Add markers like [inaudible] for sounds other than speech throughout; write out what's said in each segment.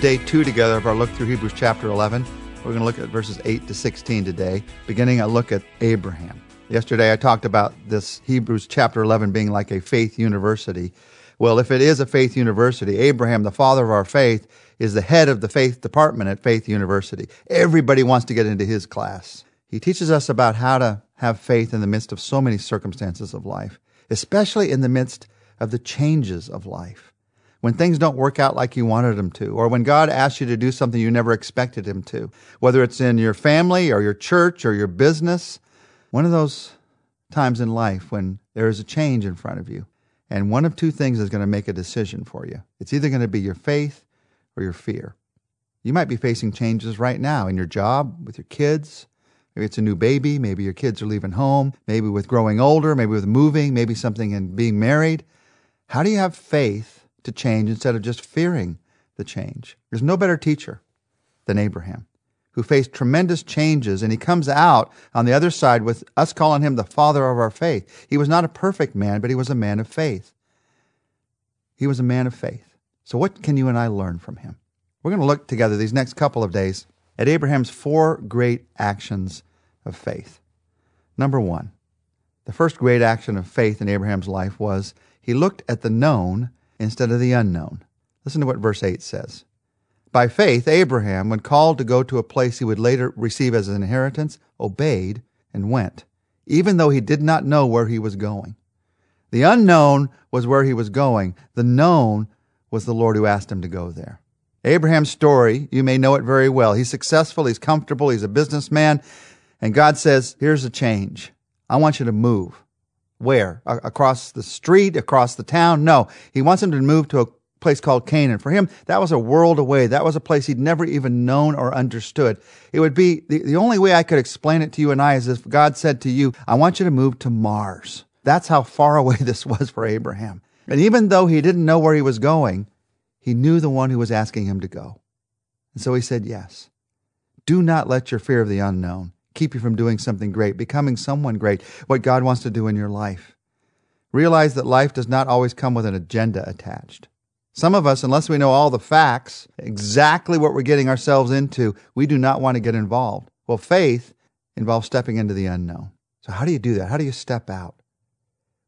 day two together of our look through Hebrews chapter 11. We're going to look at verses 8 to 16 today, beginning a look at Abraham. Yesterday I talked about this Hebrews chapter 11 being like a faith university. Well, if it is a faith university, Abraham, the father of our faith, is the head of the faith department at Faith University. Everybody wants to get into his class. He teaches us about how to have faith in the midst of so many circumstances of life, especially in the midst of the changes of life. When things don't work out like you wanted them to, or when God asks you to do something you never expected Him to, whether it's in your family or your church or your business, one of those times in life when there is a change in front of you, and one of two things is going to make a decision for you. It's either going to be your faith or your fear. You might be facing changes right now in your job, with your kids. Maybe it's a new baby. Maybe your kids are leaving home. Maybe with growing older. Maybe with moving. Maybe something in being married. How do you have faith to change instead of just fearing the change? There's no better teacher than Abraham, who faced tremendous changes, and he comes out on the other side with us calling him the father of our faith. He was not a perfect man, but he was a man of faith. He was a man of faith. So, what can you and I learn from him? We're going to look together these next couple of days at Abraham's four great actions of faith. Number one, the first great action of faith in Abraham's life was he looked at the known instead of the unknown. Listen to what verse 8 says. By faith, Abraham, when called to go to a place he would later receive as an inheritance, obeyed and went, even though he did not know where he was going. The unknown was where he was going, the known was the Lord who asked him to go there. Abraham's story, you may know it very well. He's successful, he's comfortable, he's a businessman, and God says, Here's a change. I want you to move. Where? A- across the street, across the town? No. He wants him to move to a place called Canaan. For him, that was a world away. That was a place he'd never even known or understood. It would be the, the only way I could explain it to you and I is if God said to you, I want you to move to Mars. That's how far [laughs] away this was for Abraham. And even though he didn't know where he was going, he knew the one who was asking him to go. And so he said yes. Do not let your fear of the unknown keep you from doing something great, becoming someone great, what God wants to do in your life. Realize that life does not always come with an agenda attached. Some of us, unless we know all the facts, exactly what we're getting ourselves into, we do not want to get involved. Well, faith involves stepping into the unknown. So, how do you do that? How do you step out?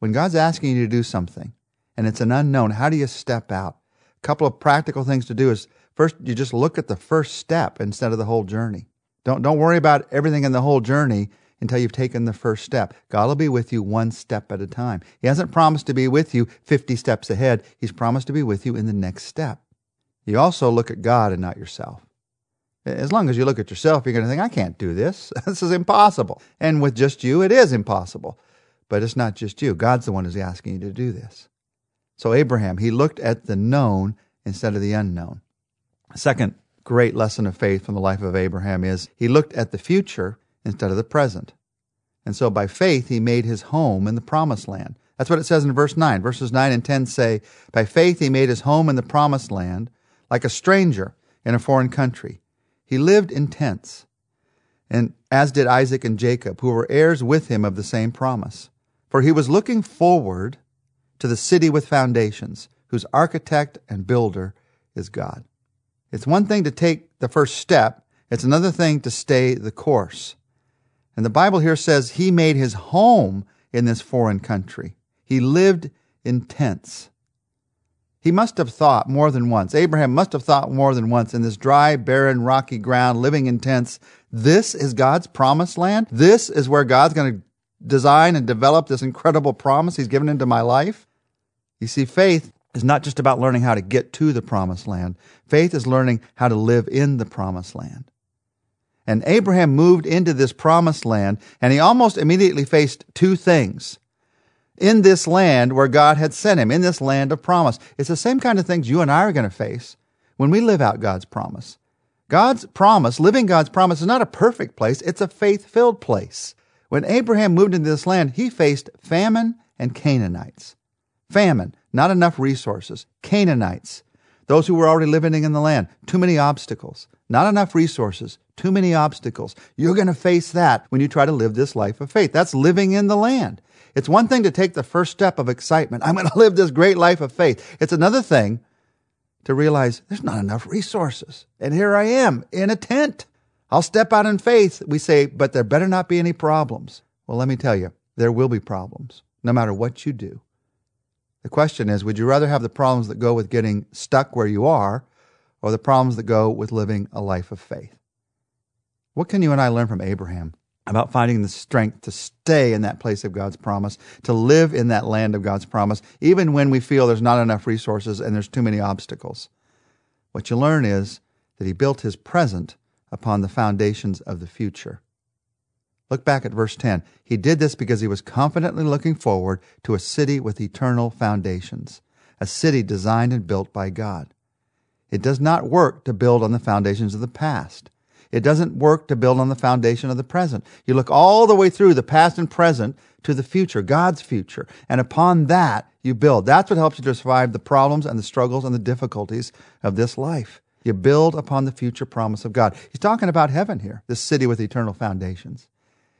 When God's asking you to do something and it's an unknown, how do you step out? A couple of practical things to do is first, you just look at the first step instead of the whole journey. Don't, don't worry about everything in the whole journey until you've taken the first step. God will be with you one step at a time. He hasn't promised to be with you 50 steps ahead. He's promised to be with you in the next step. You also look at God and not yourself. As long as you look at yourself, you're going to think, I can't do this. [laughs] this is impossible. And with just you, it is impossible. But it's not just you. God's the one who's asking you to do this. So Abraham, he looked at the known instead of the unknown. Second great lesson of faith from the life of Abraham is he looked at the future instead of the present. And so by faith, he made his home in the promised land. That's what it says in verse 9. Verses 9 and 10 say, By faith, he made his home in the promised land, like a stranger in a foreign country. He lived in tents, and as did Isaac and Jacob, who were heirs with him of the same promise. For he was looking forward to the city with foundations, whose architect and builder is God. It's one thing to take the first step, it's another thing to stay the course. And the Bible here says he made his home in this foreign country. He lived in tents. He must have thought more than once. Abraham must have thought more than once in this dry, barren, rocky ground, living in tents. This is God's promised land. This is where God's going to design and develop this incredible promise He's given into my life. You see, faith is not just about learning how to get to the promised land. Faith is learning how to live in the promised land. And Abraham moved into this promised land, and he almost immediately faced two things in this land where God had sent him, in this land of promise. It's the same kind of things you and I are going to face when we live out God's promise. God's promise, living God's promise, is not a perfect place, it's a faith filled place. When Abraham moved into this land, he faced famine and Canaanites. Famine, not enough resources. Canaanites, those who were already living in the land, too many obstacles. Not enough resources, too many obstacles. You're going to face that when you try to live this life of faith. That's living in the land. It's one thing to take the first step of excitement. I'm going [laughs] to live this great life of faith. It's another thing to realize there's not enough resources. And here I am in a tent. I'll step out in faith. We say, but there better not be any problems. Well, let me tell you, there will be problems no matter what you do. The question is, would you rather have the problems that go with getting stuck where you are or the problems that go with living a life of faith? What can you and I learn from Abraham about finding the strength to stay in that place of God's promise, to live in that land of God's promise, even when we feel there's not enough resources and there's too many obstacles? What you learn is that he built his present upon the foundations of the future. Look back at verse 10. He did this because he was confidently looking forward to a city with eternal foundations, a city designed and built by God. It does not work to build on the foundations of the past. It doesn't work to build on the foundation of the present. You look all the way through the past and present to the future, God's future, and upon that you build. That's what helps you to survive the problems and the struggles and the difficulties of this life. You build upon the future promise of God. He's talking about heaven here, this city with eternal foundations.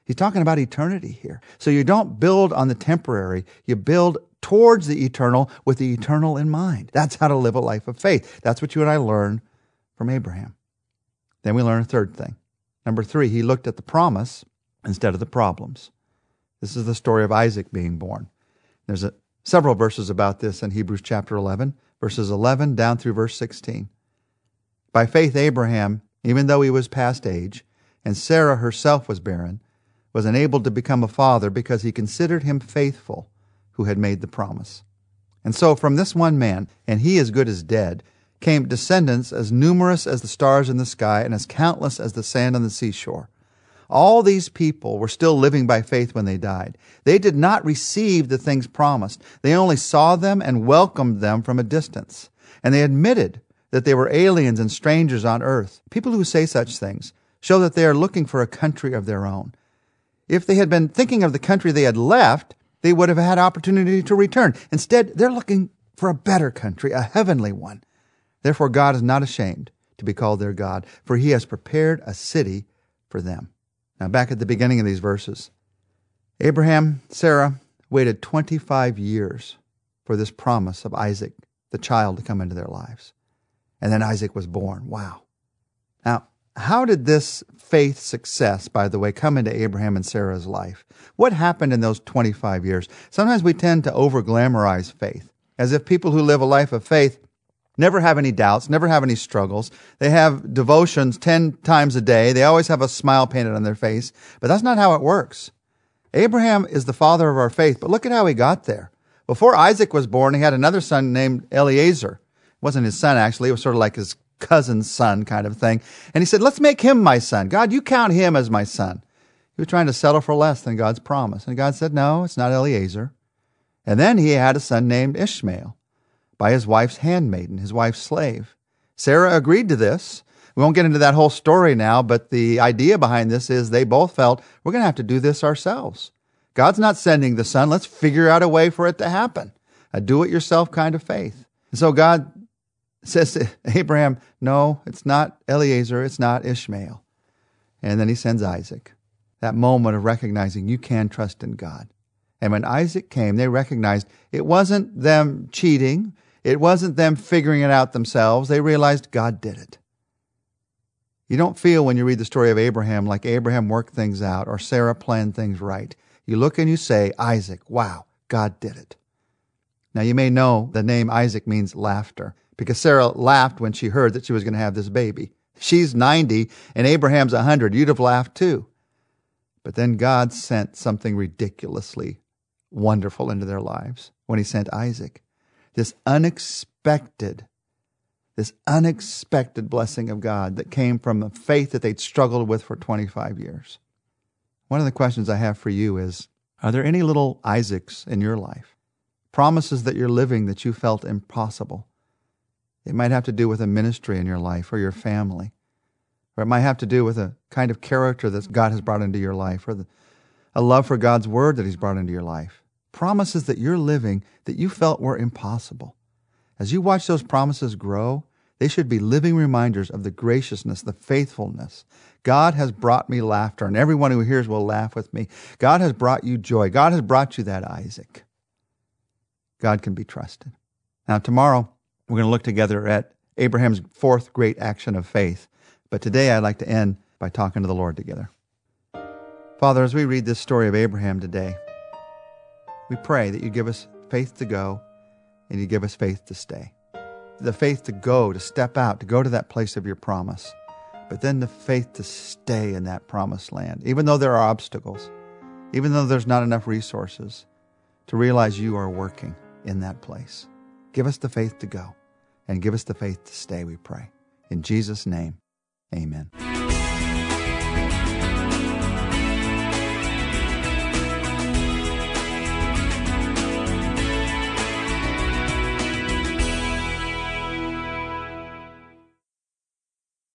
He's talking about eternity here. So you don't build on the temporary, you build towards the eternal with the eternal in mind. That's how to live a life of faith. That's what you and I learn from Abraham. Then we learn a third thing. Number three, he looked at the promise instead of the problems. This is the story of Isaac being born. There's a, several verses about this in Hebrews chapter 11, verses 11 down through verse 16. By faith, Abraham, even though he was past age, and Sarah herself was barren, was enabled to become a father because he considered him faithful who had made the promise. And so, from this one man, and he as good as dead, came descendants as numerous as the stars in the sky and as countless as the sand on the seashore. All these people were still living by faith when they died. They did not receive the things promised. They only saw them and welcomed them from a distance. And they admitted that they were aliens and strangers on earth. People who say such things show that they are looking for a country of their own. If they had been thinking of the country they had left, they would have had opportunity to return. Instead, they're looking for a better country, a heavenly one. Therefore, God is not ashamed to be called their God, for he has prepared a city for them. Now, back at the beginning of these verses, Abraham, Sarah waited 25 years for this promise of Isaac, the child, to come into their lives. And then Isaac was born. Wow. How did this faith success, by the way, come into Abraham and Sarah's life? What happened in those 25 years? Sometimes we tend to over glamorize faith, as if people who live a life of faith never have any doubts, never have any struggles. They have devotions 10 times a day. They always have a smile painted on their face. But that's not how it works. Abraham is the father of our faith, but look at how he got there. Before Isaac was born, he had another son named Eliezer. It wasn't his son, actually. It was sort of like his cousin's son kind of thing. And he said, let's make him my son. God, you count him as my son. He was trying to settle for less than God's promise. And God said, no, it's not Eliezer. And then he had a son named Ishmael by his wife's handmaiden, his wife's slave. Sarah agreed to this. We won't get into that whole story now, but the idea behind this is they both felt we're going to have to do this ourselves. God's not sending the son. Let's figure out a way for it to happen. A do it yourself kind of faith. And so God says to Abraham, No, it's not Eliezer, it's not Ishmael. And then he sends Isaac. That moment of recognizing you can trust in God. And when Isaac came, they recognized it wasn't them cheating, it wasn't them figuring it out themselves. They realized God did it. You don't feel when you read the story of Abraham like Abraham worked things out or Sarah planned things right. You look and you say, Isaac, wow, God did it. Now you may know the name Isaac means laughter because Sarah laughed when she heard that she was going to have this baby. She's 90 and Abraham's 100. You'd have laughed too. But then God sent something ridiculously wonderful into their lives when he sent Isaac this unexpected, this unexpected blessing of God that came from a faith that they'd struggled with for 25 years. One of the questions I have for you is Are there any little Isaacs in your life? Promises that you're living that you felt impossible? It might have to do with a ministry in your life or your family, or it might have to do with a kind of character that God has brought into your life, or the, a love for God's word that He's brought into your life promises that you're living that you felt were impossible. As you watch those promises grow, they should be living reminders of the graciousness, the faithfulness. God has brought me laughter, and everyone who hears will laugh with me. God has brought you joy. God has brought you that Isaac. God can be trusted. Now, tomorrow, we're going to look together at Abraham's fourth great action of faith. But today I'd like to end by talking to the Lord together. Father, as we read this story of Abraham today, we pray that you give us faith to go and you give us faith to stay. The faith to go, to step out, to go to that place of your promise, but then the faith to stay in that promised land, even though there are obstacles, even though there's not enough resources, to realize you are working in that place. Give us the faith to go and give us the faith to stay, we pray. In Jesus' name, amen.